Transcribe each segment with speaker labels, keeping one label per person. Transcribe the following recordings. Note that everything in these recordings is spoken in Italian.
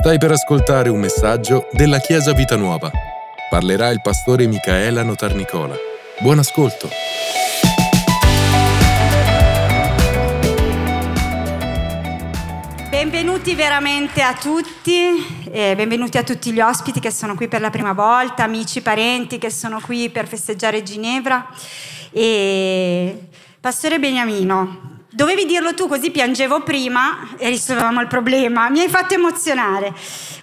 Speaker 1: Stai per ascoltare un messaggio della Chiesa Vita Nuova. Parlerà il pastore Micaela Notarnicola. Buon ascolto.
Speaker 2: Benvenuti veramente a tutti, eh, benvenuti a tutti gli ospiti che sono qui per la prima volta, amici, parenti che sono qui per festeggiare Ginevra. E Pastore Beniamino, Dovevi dirlo tu così piangevo prima e risolvevamo il problema. Mi hai fatto emozionare.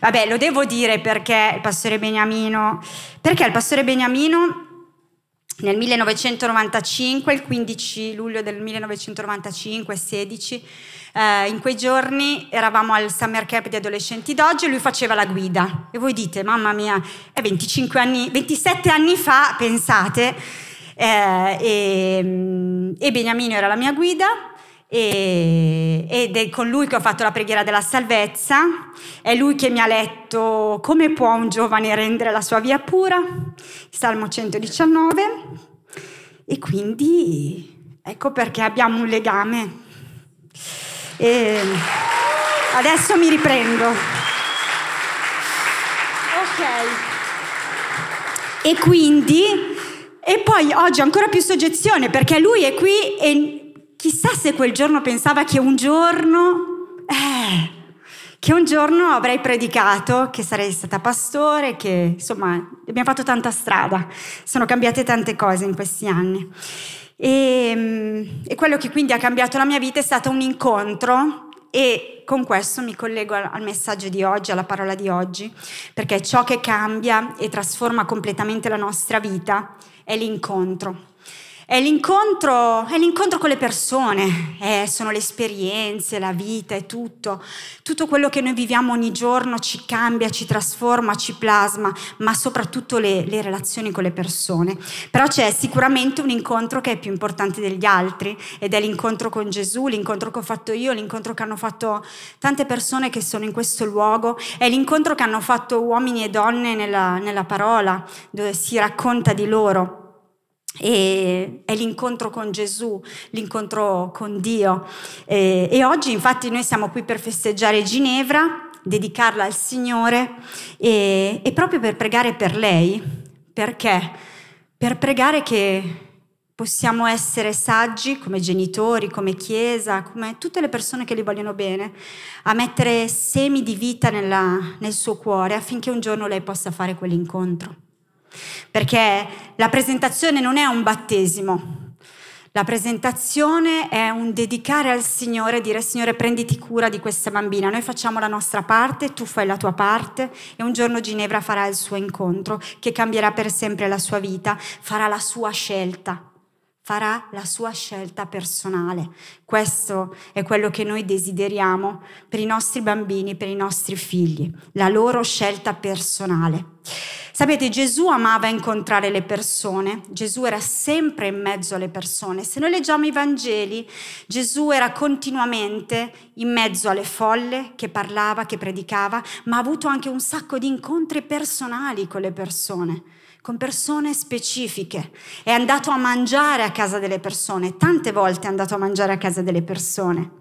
Speaker 2: Vabbè, lo devo dire perché il pastore Beniamino, perché il pastore Beniamino nel 1995, il 15 luglio del 1995, 16, eh, in quei giorni eravamo al Summer Camp di adolescenti d'oggi e lui faceva la guida. E voi dite, mamma mia, è 25 anni, 27 anni fa, pensate, eh, e, e Beniamino era la mia guida e, ed è con lui che ho fatto la preghiera della salvezza, è lui che mi ha letto come può un giovane rendere la sua via pura, Salmo 119, e quindi ecco perché abbiamo un legame. E adesso mi riprendo. Ok. E quindi, e poi oggi ancora più soggezione perché lui è qui e chissà se quel giorno pensava che un giorno, eh, che un giorno avrei predicato, che sarei stata pastore, che insomma abbiamo fatto tanta strada, sono cambiate tante cose in questi anni. E, e quello che quindi ha cambiato la mia vita è stato un incontro e con questo mi collego al messaggio di oggi, alla parola di oggi, perché ciò che cambia e trasforma completamente la nostra vita è l'incontro. È l'incontro, è l'incontro con le persone, eh, sono le esperienze, la vita, è tutto. Tutto quello che noi viviamo ogni giorno ci cambia, ci trasforma, ci plasma, ma soprattutto le, le relazioni con le persone. Però c'è sicuramente un incontro che è più importante degli altri ed è l'incontro con Gesù, l'incontro che ho fatto io, l'incontro che hanno fatto tante persone che sono in questo luogo, è l'incontro che hanno fatto uomini e donne nella, nella parola, dove si racconta di loro e è l'incontro con Gesù, l'incontro con Dio. E, e, oggi infatti noi siamo qui per festeggiare Ginevra, dedicarla al Signore e, e proprio per pregare per lei. Perché? Per pregare che possiamo essere saggi come genitori, come Chiesa, come tutte le persone che li vogliono bene, a mettere semi di vita nella, nel suo cuore affinché un giorno lei possa fare quell'incontro. Perché la presentazione non è un battesimo, la presentazione è un dedicare al Signore, dire Signore prenditi cura di questa bambina, noi facciamo la nostra parte, tu fai la tua parte e un giorno Ginevra farà il suo incontro che cambierà per sempre la sua vita, farà la sua scelta, farà la sua scelta personale. Questo è quello che noi desideriamo per i nostri bambini, per i nostri figli, la loro scelta personale. Sapete, Gesù amava incontrare le persone, Gesù era sempre in mezzo alle persone. Se noi leggiamo i Vangeli, Gesù era continuamente in mezzo alle folle che parlava, che predicava, ma ha avuto anche un sacco di incontri personali con le persone con persone specifiche. È andato a mangiare a casa delle persone, tante volte è andato a mangiare a casa delle persone.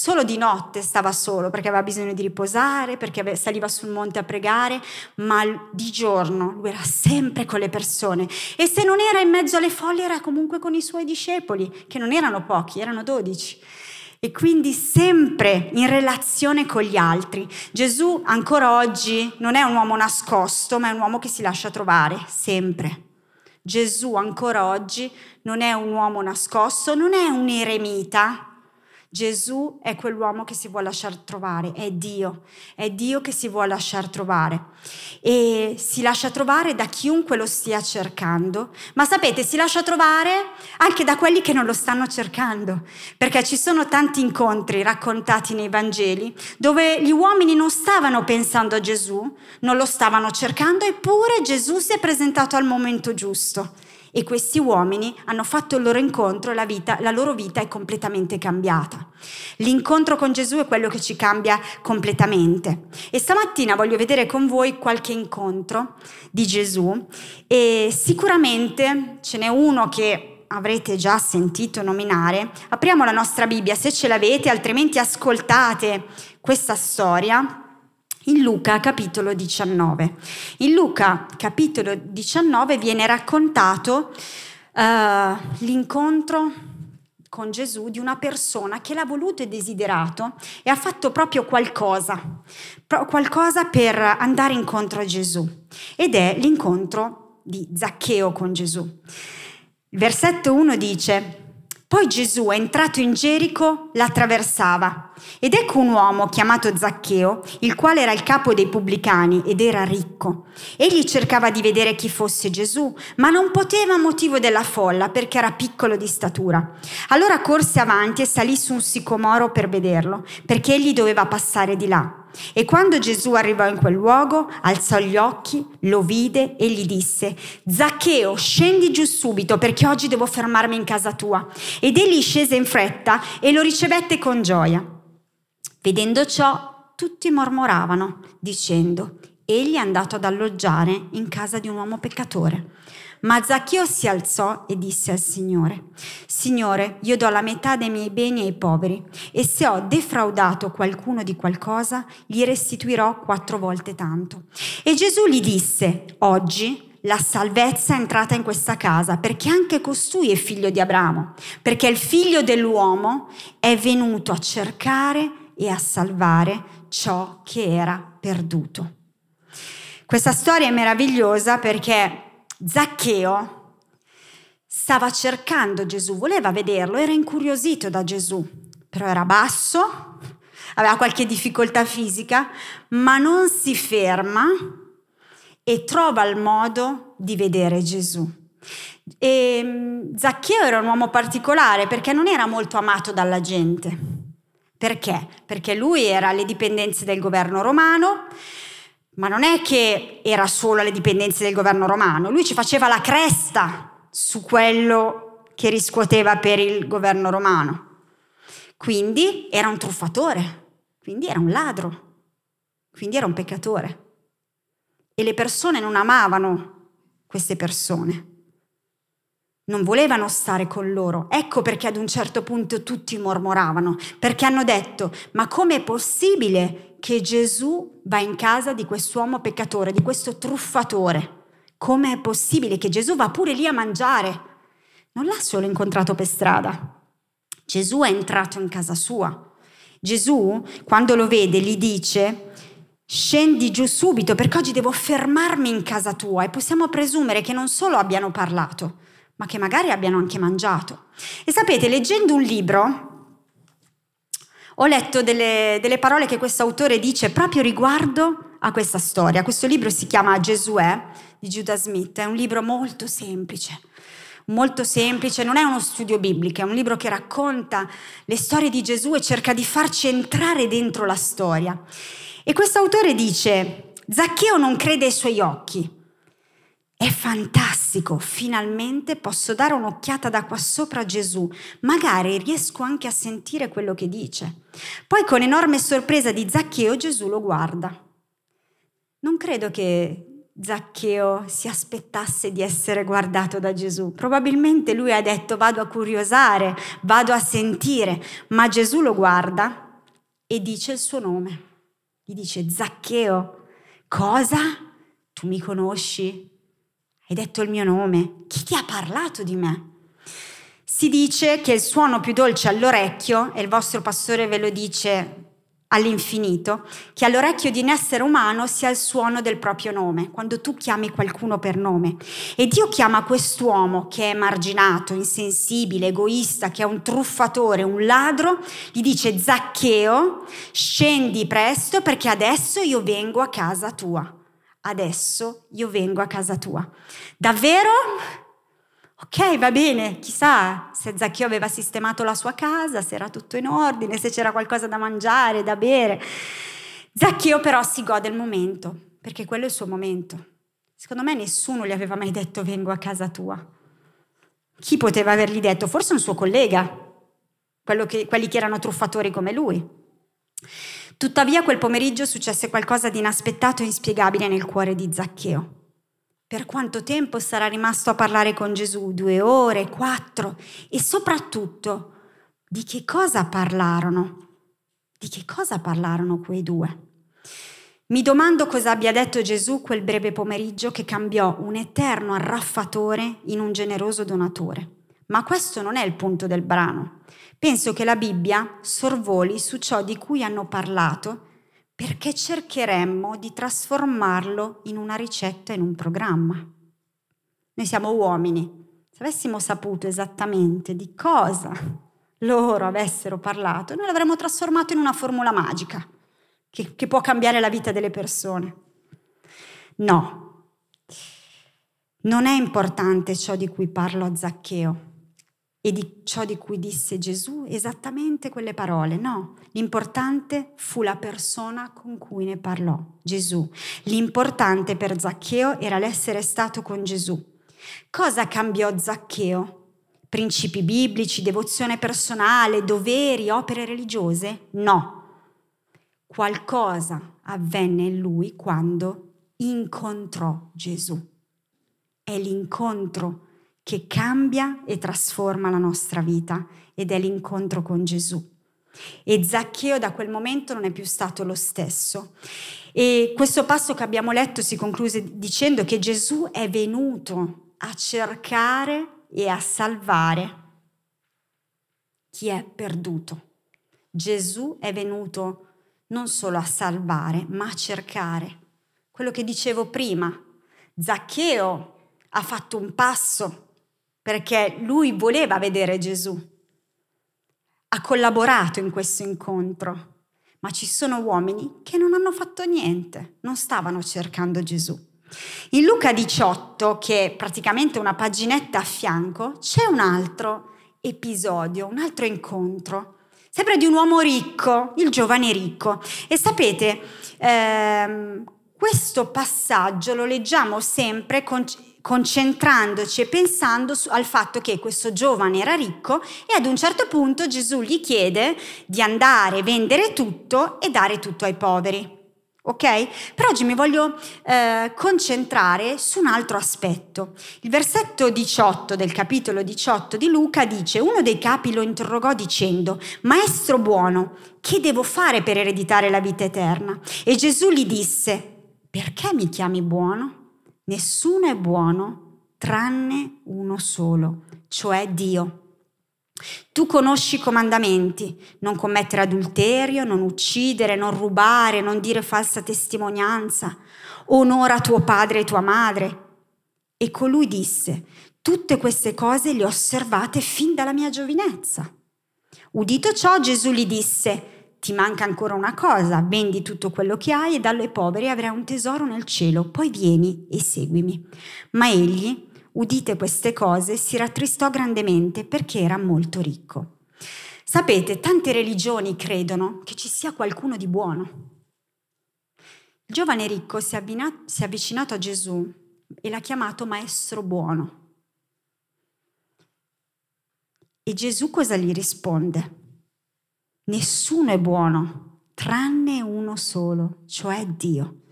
Speaker 2: Solo di notte stava solo perché aveva bisogno di riposare, perché saliva sul monte a pregare, ma di giorno lui era sempre con le persone e se non era in mezzo alle folle era comunque con i suoi discepoli, che non erano pochi, erano dodici. E quindi sempre in relazione con gli altri. Gesù ancora oggi non è un uomo nascosto, ma è un uomo che si lascia trovare, sempre. Gesù ancora oggi non è un uomo nascosto, non è un eremita, Gesù è quell'uomo che si vuole lasciare trovare, è Dio, è Dio che si vuole lasciare trovare e si lascia trovare da chiunque lo stia cercando, ma sapete, si lascia trovare anche da quelli che non lo stanno cercando, perché ci sono tanti incontri raccontati nei Vangeli dove gli uomini non stavano pensando a Gesù, non lo stavano cercando, eppure Gesù si è presentato al momento giusto. E questi uomini hanno fatto il loro incontro e la, la loro vita è completamente cambiata. L'incontro con Gesù è quello che ci cambia completamente. E stamattina voglio vedere con voi qualche incontro di Gesù e sicuramente ce n'è uno che avrete già sentito nominare. Apriamo la nostra Bibbia se ce l'avete, altrimenti ascoltate questa storia in Luca capitolo 19. In Luca capitolo 19 viene raccontato uh, l'incontro con Gesù di una persona che l'ha voluto e desiderato e ha fatto proprio qualcosa, qualcosa per andare incontro a Gesù. Ed è l'incontro di Zaccheo con Gesù. Versetto 1 dice, poi Gesù, entrato in Gerico, l'attraversava ed ecco un uomo chiamato Zaccheo, il quale era il capo dei pubblicani ed era ricco. Egli cercava di vedere chi fosse Gesù, ma non poteva a motivo della folla perché era piccolo di statura. Allora corse avanti e salì su un sicomoro per vederlo, perché egli doveva passare di là. E quando Gesù arrivò in quel luogo, alzò gli occhi, lo vide e gli disse, Zaccheo, scendi giù subito perché oggi devo fermarmi in casa tua. Ed egli scese in fretta e lo ricevette con gioia. Vedendo ciò, tutti mormoravano, dicendo, egli è andato ad alloggiare in casa di un uomo peccatore. Ma Zaccheo si alzò e disse al Signore, Signore, io do la metà dei miei beni ai poveri e se ho defraudato qualcuno di qualcosa, gli restituirò quattro volte tanto. E Gesù gli disse, oggi la salvezza è entrata in questa casa perché anche costui è figlio di Abramo, perché il figlio dell'uomo è venuto a cercare e a salvare ciò che era perduto. Questa storia è meravigliosa perché Zaccheo stava cercando Gesù, voleva vederlo, era incuriosito da Gesù, però era basso, aveva qualche difficoltà fisica, ma non si ferma e trova il modo di vedere Gesù. E mm, Zaccheo era un uomo particolare perché non era molto amato dalla gente. Perché? Perché lui era alle dipendenze del governo romano, ma non è che era solo alle dipendenze del governo romano, lui ci faceva la cresta su quello che riscuoteva per il governo romano. Quindi era un truffatore, quindi era un ladro, quindi era un peccatore. E le persone non amavano queste persone, non volevano stare con loro. Ecco perché ad un certo punto tutti mormoravano, perché hanno detto, ma com'è possibile che Gesù va in casa di quest'uomo peccatore, di questo truffatore. Come è possibile che Gesù va pure lì a mangiare? Non l'ha solo incontrato per strada. Gesù è entrato in casa sua. Gesù, quando lo vede, gli dice, scendi giù subito perché oggi devo fermarmi in casa tua e possiamo presumere che non solo abbiano parlato, ma che magari abbiano anche mangiato. E sapete, leggendo un libro, ho letto delle, delle parole che questo autore dice proprio riguardo a questa storia. Questo libro si chiama Gesuè di Judah Smith, è un libro molto semplice molto semplice, non è uno studio biblico, è un libro che racconta le storie di Gesù e cerca di farci entrare dentro la storia. E questo autore dice, Zaccheo non crede ai suoi occhi, è fantastico, finalmente posso dare un'occhiata da qua sopra a Gesù, magari riesco anche a sentire quello che dice. Poi con enorme sorpresa di Zaccheo Gesù lo guarda. Non credo che Zaccheo si aspettasse di essere guardato da Gesù. Probabilmente lui ha detto vado a curiosare, vado a sentire, ma Gesù lo guarda e dice il suo nome. Gli dice Zaccheo, cosa? Tu mi conosci? Hai detto il mio nome, chi ti ha parlato di me? Si dice che il suono più dolce all'orecchio, e il vostro pastore ve lo dice all'infinito, che all'orecchio di un essere umano sia il suono del proprio nome, quando tu chiami qualcuno per nome. E Dio chiama quest'uomo che è marginato, insensibile, egoista, che è un truffatore, un ladro, gli dice Zaccheo, scendi presto perché adesso io vengo a casa tua adesso io vengo a casa tua. Davvero? Ok, va bene, chissà se Zaccheo aveva sistemato la sua casa, se era tutto in ordine, se c'era qualcosa da mangiare, da bere. Zaccheo però si gode il momento, perché quello è il suo momento. Secondo me nessuno gli aveva mai detto vengo a casa tua. Chi poteva avergli detto? Forse un suo collega, che, quelli che erano truffatori come lui. Tuttavia quel pomeriggio successe qualcosa di inaspettato e inspiegabile nel cuore di Zaccheo. Per quanto tempo sarà rimasto a parlare con Gesù? Due ore, quattro? E soprattutto, di che cosa parlarono? Di che cosa parlarono quei due? Mi domando cosa abbia detto Gesù quel breve pomeriggio che cambiò un eterno arraffatore in un generoso donatore. Ma questo non è il punto del brano. Penso che la Bibbia sorvoli su ciò di cui hanno parlato perché cercheremmo di trasformarlo in una ricetta, in un programma. Noi siamo uomini. Se avessimo saputo esattamente di cosa loro avessero parlato, noi l'avremmo trasformato in una formula magica che, che può cambiare la vita delle persone. No, non è importante ciò di cui parlo a Zaccheo e di ciò di cui disse Gesù esattamente quelle parole, no, l'importante fu la persona con cui ne parlò, Gesù. L'importante per Zaccheo era l'essere stato con Gesù. Cosa cambiò Zaccheo? Principi biblici, devozione personale, doveri, opere religiose? No. Qualcosa avvenne in lui quando incontrò Gesù. È l'incontro che cambia e trasforma la nostra vita ed è l'incontro con Gesù. E Zaccheo da quel momento non è più stato lo stesso. E questo passo che abbiamo letto si concluse dicendo che Gesù è venuto a cercare e a salvare chi è perduto. Gesù è venuto non solo a salvare, ma a cercare. Quello che dicevo prima, Zaccheo ha fatto un passo perché lui voleva vedere Gesù. Ha collaborato in questo incontro, ma ci sono uomini che non hanno fatto niente, non stavano cercando Gesù. In Luca 18, che è praticamente una paginetta a fianco, c'è un altro episodio, un altro incontro, sempre di un uomo ricco, il giovane ricco. E sapete, ehm, questo passaggio lo leggiamo sempre con, concentrandoci e pensando su, al fatto che questo giovane era ricco e ad un certo punto Gesù gli chiede di andare, vendere tutto e dare tutto ai poveri. Ok? Per oggi mi voglio eh, concentrare su un altro aspetto. Il versetto 18 del capitolo 18 di Luca dice, uno dei capi lo interrogò dicendo, Maestro buono, che devo fare per ereditare la vita eterna? E Gesù gli disse, perché mi chiami buono? Nessuno è buono tranne uno solo, cioè Dio. Tu conosci i comandamenti, non commettere adulterio, non uccidere, non rubare, non dire falsa testimonianza, onora tuo padre e tua madre. E colui disse, tutte queste cose le ho osservate fin dalla mia giovinezza. Udito ciò, Gesù gli disse, ti manca ancora una cosa, vendi tutto quello che hai e dallo ai poveri avrai un tesoro nel cielo, poi vieni e seguimi. Ma egli, udite queste cose, si rattristò grandemente perché era molto ricco. Sapete, tante religioni credono che ci sia qualcuno di buono. Il giovane ricco si è avvicinato a Gesù e l'ha chiamato maestro buono. E Gesù cosa gli risponde? Nessuno è buono, tranne uno solo, cioè Dio.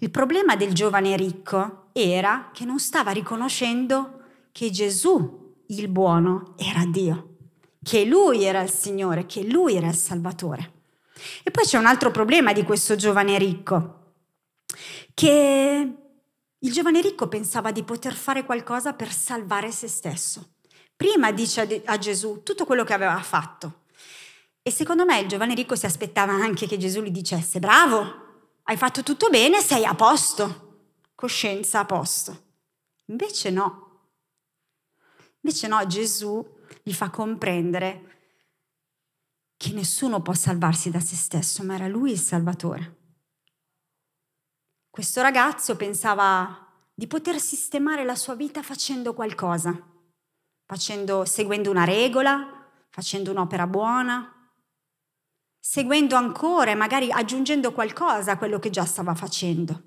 Speaker 2: Il problema del giovane ricco era che non stava riconoscendo che Gesù, il buono, era Dio, che lui era il Signore, che lui era il Salvatore. E poi c'è un altro problema di questo giovane ricco, che il giovane ricco pensava di poter fare qualcosa per salvare se stesso. Prima dice a Gesù tutto quello che aveva fatto, e secondo me il giovane ricco si aspettava anche che Gesù gli dicesse, bravo, hai fatto tutto bene, sei a posto, coscienza a posto. Invece no. Invece no, Gesù gli fa comprendere che nessuno può salvarsi da se stesso, ma era lui il Salvatore. Questo ragazzo pensava di poter sistemare la sua vita facendo qualcosa, facendo, seguendo una regola, facendo un'opera buona, seguendo ancora e magari aggiungendo qualcosa a quello che già stava facendo.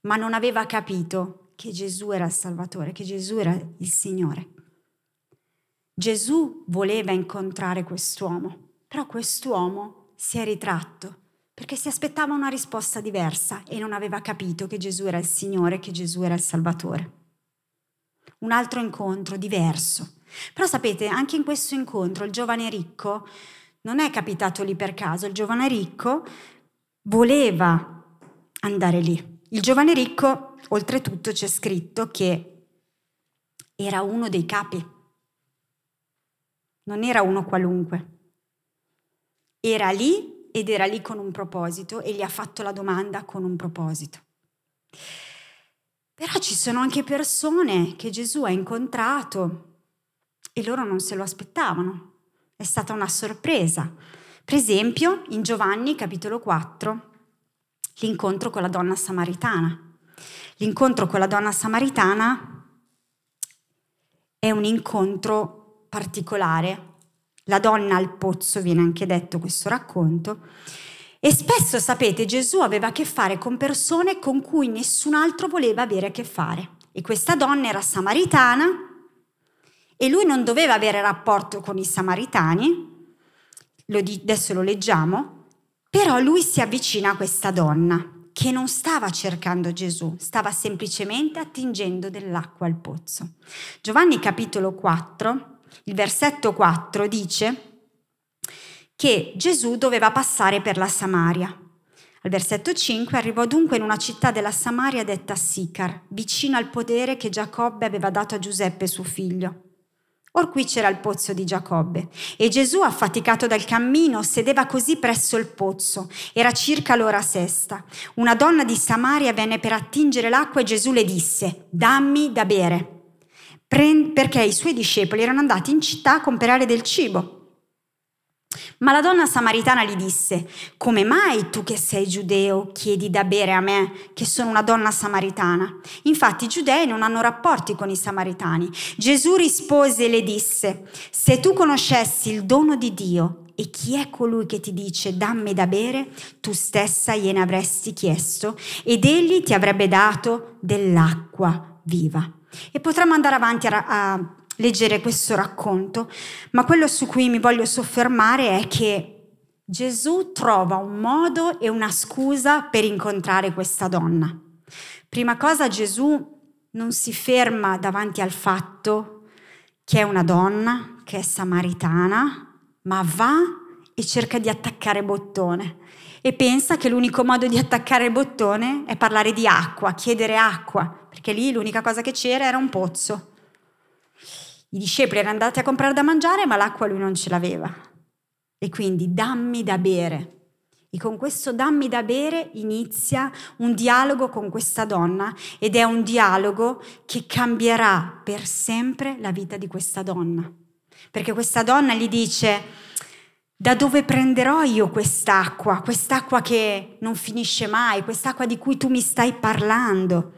Speaker 2: Ma non aveva capito che Gesù era il Salvatore, che Gesù era il Signore. Gesù voleva incontrare quest'uomo, però quest'uomo si è ritratto perché si aspettava una risposta diversa e non aveva capito che Gesù era il Signore, che Gesù era il Salvatore. Un altro incontro diverso. Però sapete, anche in questo incontro il giovane ricco non è capitato lì per caso, il giovane ricco voleva andare lì. Il giovane ricco, oltretutto, c'è scritto che era uno dei capi, non era uno qualunque. Era lì ed era lì con un proposito e gli ha fatto la domanda con un proposito. Però ci sono anche persone che Gesù ha incontrato e loro non se lo aspettavano. È stata una sorpresa. Per esempio, in Giovanni capitolo 4, l'incontro con la donna samaritana. L'incontro con la donna samaritana è un incontro particolare. La donna al pozzo, viene anche detto questo racconto, e spesso, sapete, Gesù aveva a che fare con persone con cui nessun altro voleva avere a che fare. E questa donna era samaritana e lui non doveva avere rapporto con i samaritani, lo di- adesso lo leggiamo, però lui si avvicina a questa donna che non stava cercando Gesù, stava semplicemente attingendo dell'acqua al pozzo. Giovanni capitolo 4, il versetto 4 dice che Gesù doveva passare per la Samaria. Al versetto 5 arrivò dunque in una città della Samaria detta Sicar, vicino al podere che Giacobbe aveva dato a Giuseppe suo figlio. Or qui c'era il pozzo di Giacobbe e Gesù, affaticato dal cammino, sedeva così presso il pozzo. Era circa l'ora sesta. Una donna di Samaria venne per attingere l'acqua e Gesù le disse, dammi da bere, perché i suoi discepoli erano andati in città a comprare del cibo. Ma la donna samaritana gli disse, come mai tu che sei giudeo chiedi da bere a me, che sono una donna samaritana? Infatti i giudei non hanno rapporti con i samaritani. Gesù rispose e le disse, se tu conoscessi il dono di Dio e chi è colui che ti dice dammi da bere, tu stessa gliene avresti chiesto ed egli ti avrebbe dato dell'acqua viva. E potremmo andare avanti a, a leggere questo racconto, ma quello su cui mi voglio soffermare è che Gesù trova un modo e una scusa per incontrare questa donna. Prima cosa Gesù non si ferma davanti al fatto che è una donna, che è samaritana, ma va e cerca di attaccare bottone e pensa che l'unico modo di attaccare bottone è parlare di acqua, chiedere acqua, perché lì l'unica cosa che c'era era un pozzo. I discepoli erano andati a comprare da mangiare, ma l'acqua lui non ce l'aveva. E quindi dammi da bere. E con questo dammi da bere inizia un dialogo con questa donna ed è un dialogo che cambierà per sempre la vita di questa donna. Perché questa donna gli dice, da dove prenderò io quest'acqua, quest'acqua che non finisce mai, quest'acqua di cui tu mi stai parlando?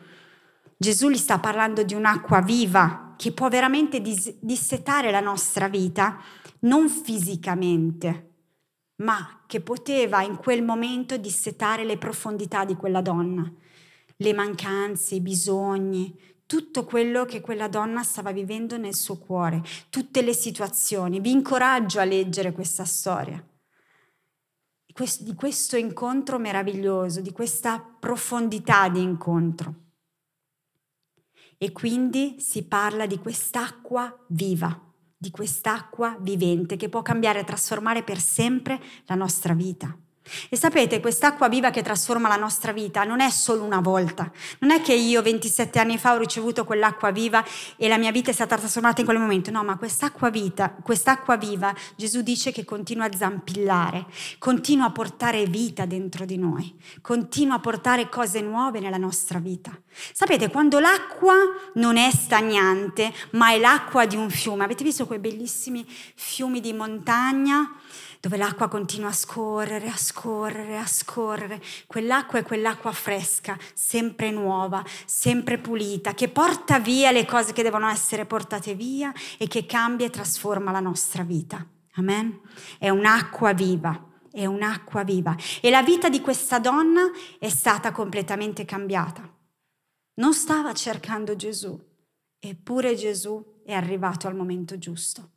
Speaker 2: Gesù gli sta parlando di un'acqua viva, che può veramente dis- dissetare la nostra vita, non fisicamente, ma che poteva in quel momento dissetare le profondità di quella donna, le mancanze, i bisogni, tutto quello che quella donna stava vivendo nel suo cuore, tutte le situazioni. Vi incoraggio a leggere questa storia di questo incontro meraviglioso, di questa profondità di incontro. E quindi si parla di quest'acqua viva, di quest'acqua vivente che può cambiare e trasformare per sempre la nostra vita. E sapete, quest'acqua viva che trasforma la nostra vita non è solo una volta. Non è che io 27 anni fa ho ricevuto quell'acqua viva e la mia vita è stata trasformata in quel momento. No, ma quest'acqua, vita, quest'acqua viva, Gesù dice che continua a zampillare, continua a portare vita dentro di noi, continua a portare cose nuove nella nostra vita. Sapete, quando l'acqua non è stagnante, ma è l'acqua di un fiume, avete visto quei bellissimi fiumi di montagna? dove l'acqua continua a scorrere, a scorrere, a scorrere. Quell'acqua è quell'acqua fresca, sempre nuova, sempre pulita, che porta via le cose che devono essere portate via e che cambia e trasforma la nostra vita. Amen? È un'acqua viva, è un'acqua viva. E la vita di questa donna è stata completamente cambiata. Non stava cercando Gesù, eppure Gesù è arrivato al momento giusto.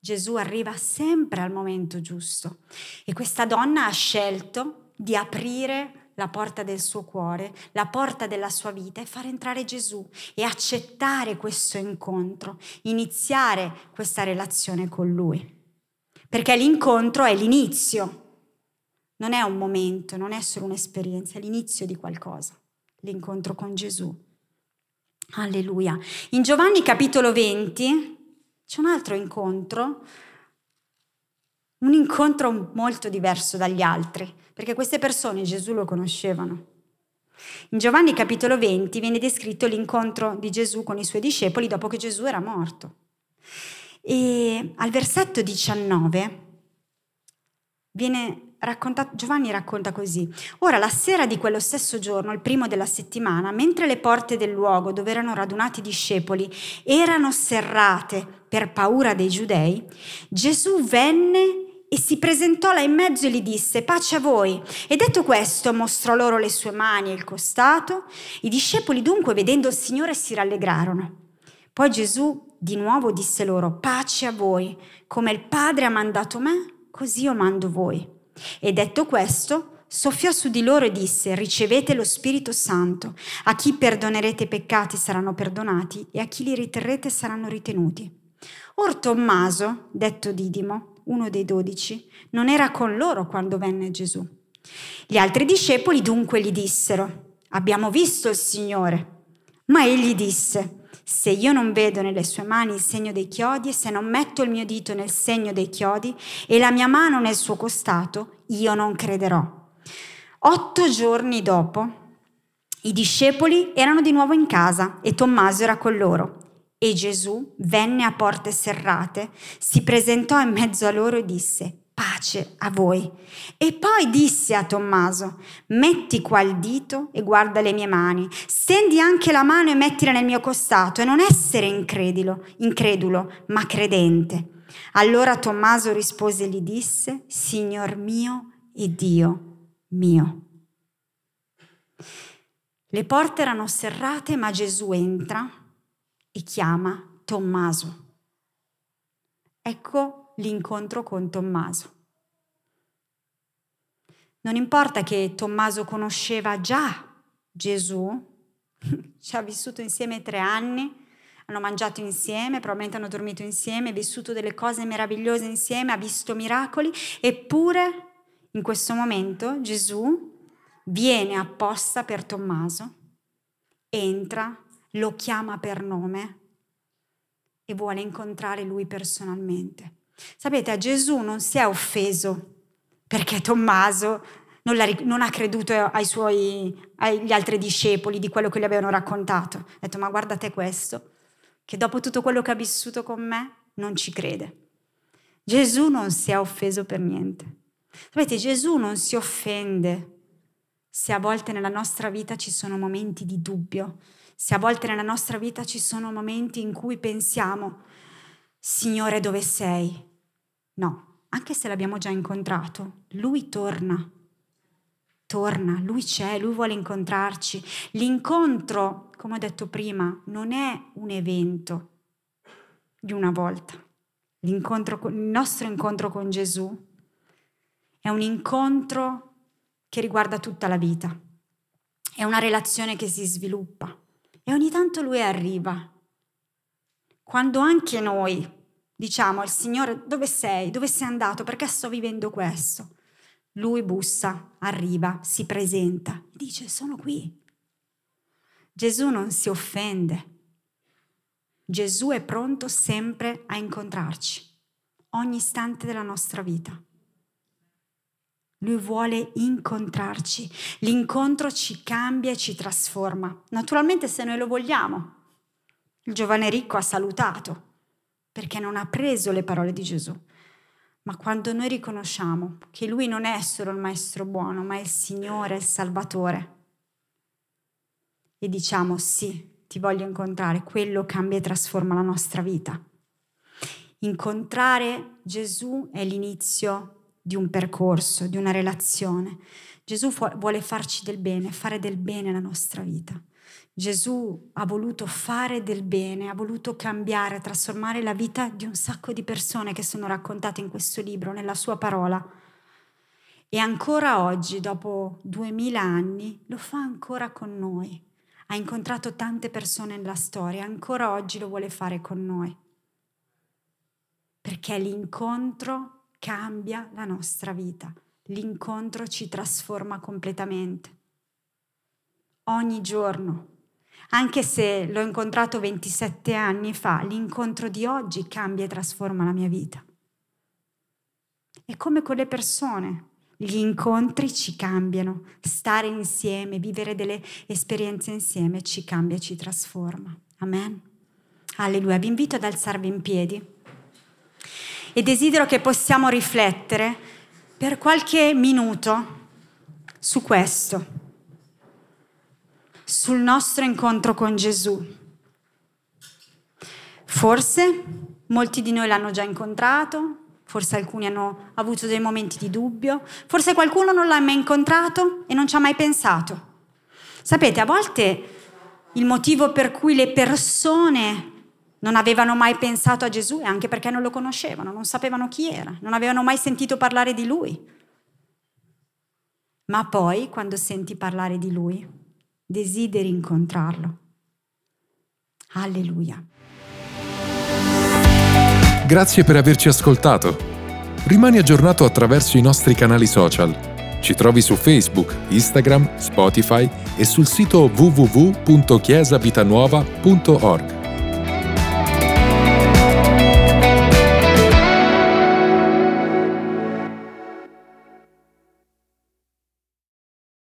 Speaker 2: Gesù arriva sempre al momento giusto e questa donna ha scelto di aprire la porta del suo cuore, la porta della sua vita e far entrare Gesù e accettare questo incontro, iniziare questa relazione con Lui. Perché l'incontro è l'inizio non è un momento, non è solo un'esperienza, è l'inizio di qualcosa, l'incontro con Gesù. Alleluia. In Giovanni capitolo 20 c'è un altro incontro, un incontro molto diverso dagli altri, perché queste persone Gesù lo conoscevano. In Giovanni capitolo 20 viene descritto l'incontro di Gesù con i suoi discepoli dopo che Gesù era morto. E al versetto 19 viene racconta, Giovanni racconta così. Ora, la sera di quello stesso giorno, il primo della settimana, mentre le porte del luogo dove erano radunati i discepoli erano serrate per paura dei giudei, Gesù venne e si presentò là in mezzo e gli disse pace a voi. E detto questo mostrò loro le sue mani e il costato. I discepoli dunque vedendo il Signore si rallegrarono. Poi Gesù di nuovo disse loro pace a voi, come il Padre ha mandato me, così io mando voi. E detto questo, soffiò su di loro e disse, ricevete lo Spirito Santo, a chi perdonerete i peccati saranno perdonati e a chi li riterrete saranno ritenuti. Or Tommaso, detto Didimo, uno dei dodici, non era con loro quando venne Gesù. Gli altri discepoli dunque gli dissero, abbiamo visto il Signore. Ma egli disse, se io non vedo nelle sue mani il segno dei chiodi e se non metto il mio dito nel segno dei chiodi e la mia mano nel suo costato, io non crederò. Otto giorni dopo, i discepoli erano di nuovo in casa e Tommaso era con loro. E Gesù venne a porte serrate, si presentò in mezzo a loro e disse, pace a voi. E poi disse a Tommaso, metti qua il dito e guarda le mie mani, stendi anche la mano e mettila nel mio costato e non essere incredulo, incredulo ma credente. Allora Tommaso rispose e gli disse, Signor mio e Dio mio. Le porte erano serrate, ma Gesù entra e chiama Tommaso. Ecco l'incontro con Tommaso. Non importa che Tommaso conosceva già Gesù, ci ha vissuto insieme tre anni, hanno mangiato insieme, probabilmente hanno dormito insieme, vissuto delle cose meravigliose insieme, ha visto miracoli, eppure in questo momento Gesù viene apposta per Tommaso, entra lo chiama per nome e vuole incontrare lui personalmente. Sapete, a Gesù non si è offeso perché Tommaso non, non ha creduto ai suoi, agli altri discepoli di quello che gli avevano raccontato. Ha detto, ma guardate questo, che dopo tutto quello che ha vissuto con me non ci crede. Gesù non si è offeso per niente. Sapete, Gesù non si offende se a volte nella nostra vita ci sono momenti di dubbio, se a volte nella nostra vita ci sono momenti in cui pensiamo, Signore dove sei? No, anche se l'abbiamo già incontrato, Lui torna. Torna, Lui c'è, Lui vuole incontrarci. L'incontro, come ho detto prima, non è un evento di una volta. il nostro incontro con Gesù è un incontro che riguarda tutta la vita. È una relazione che si sviluppa. E ogni tanto lui arriva. Quando anche noi diciamo al Signore dove sei, dove sei andato, perché sto vivendo questo, lui bussa, arriva, si presenta, dice sono qui. Gesù non si offende. Gesù è pronto sempre a incontrarci, ogni istante della nostra vita. Lui vuole incontrarci. L'incontro ci cambia e ci trasforma. Naturalmente se noi lo vogliamo. Il giovane ricco ha salutato perché non ha preso le parole di Gesù. Ma quando noi riconosciamo che Lui non è solo il Maestro buono, ma è il Signore, il Salvatore, e diciamo sì, ti voglio incontrare, quello cambia e trasforma la nostra vita. Incontrare Gesù è l'inizio di un percorso, di una relazione. Gesù vuole farci del bene, fare del bene alla nostra vita. Gesù ha voluto fare del bene, ha voluto cambiare, trasformare la vita di un sacco di persone che sono raccontate in questo libro, nella sua parola. E ancora oggi, dopo duemila anni, lo fa ancora con noi. Ha incontrato tante persone nella storia, ancora oggi lo vuole fare con noi. Perché l'incontro cambia la nostra vita, l'incontro ci trasforma completamente. Ogni giorno. Anche se l'ho incontrato 27 anni fa, l'incontro di oggi cambia e trasforma la mia vita. È come con le persone. Gli incontri ci cambiano, stare insieme, vivere delle esperienze insieme ci cambia e ci trasforma. Amen. Alleluia. Vi invito ad alzarvi in piedi e desidero che possiamo riflettere per qualche minuto su questo, sul nostro incontro con Gesù. Forse molti di noi l'hanno già incontrato, forse alcuni hanno avuto dei momenti di dubbio, forse qualcuno non l'ha mai incontrato e non ci ha mai pensato. Sapete, a volte il motivo per cui le persone non avevano mai pensato a Gesù è anche perché non lo conoscevano, non sapevano chi era, non avevano mai sentito parlare di lui. Ma poi, quando senti parlare di lui, desideri incontrarlo. Alleluia.
Speaker 1: Grazie per averci ascoltato. Rimani aggiornato attraverso i nostri canali social. Ci trovi su Facebook, Instagram, Spotify e sul sito www.chiesavitanuova.org.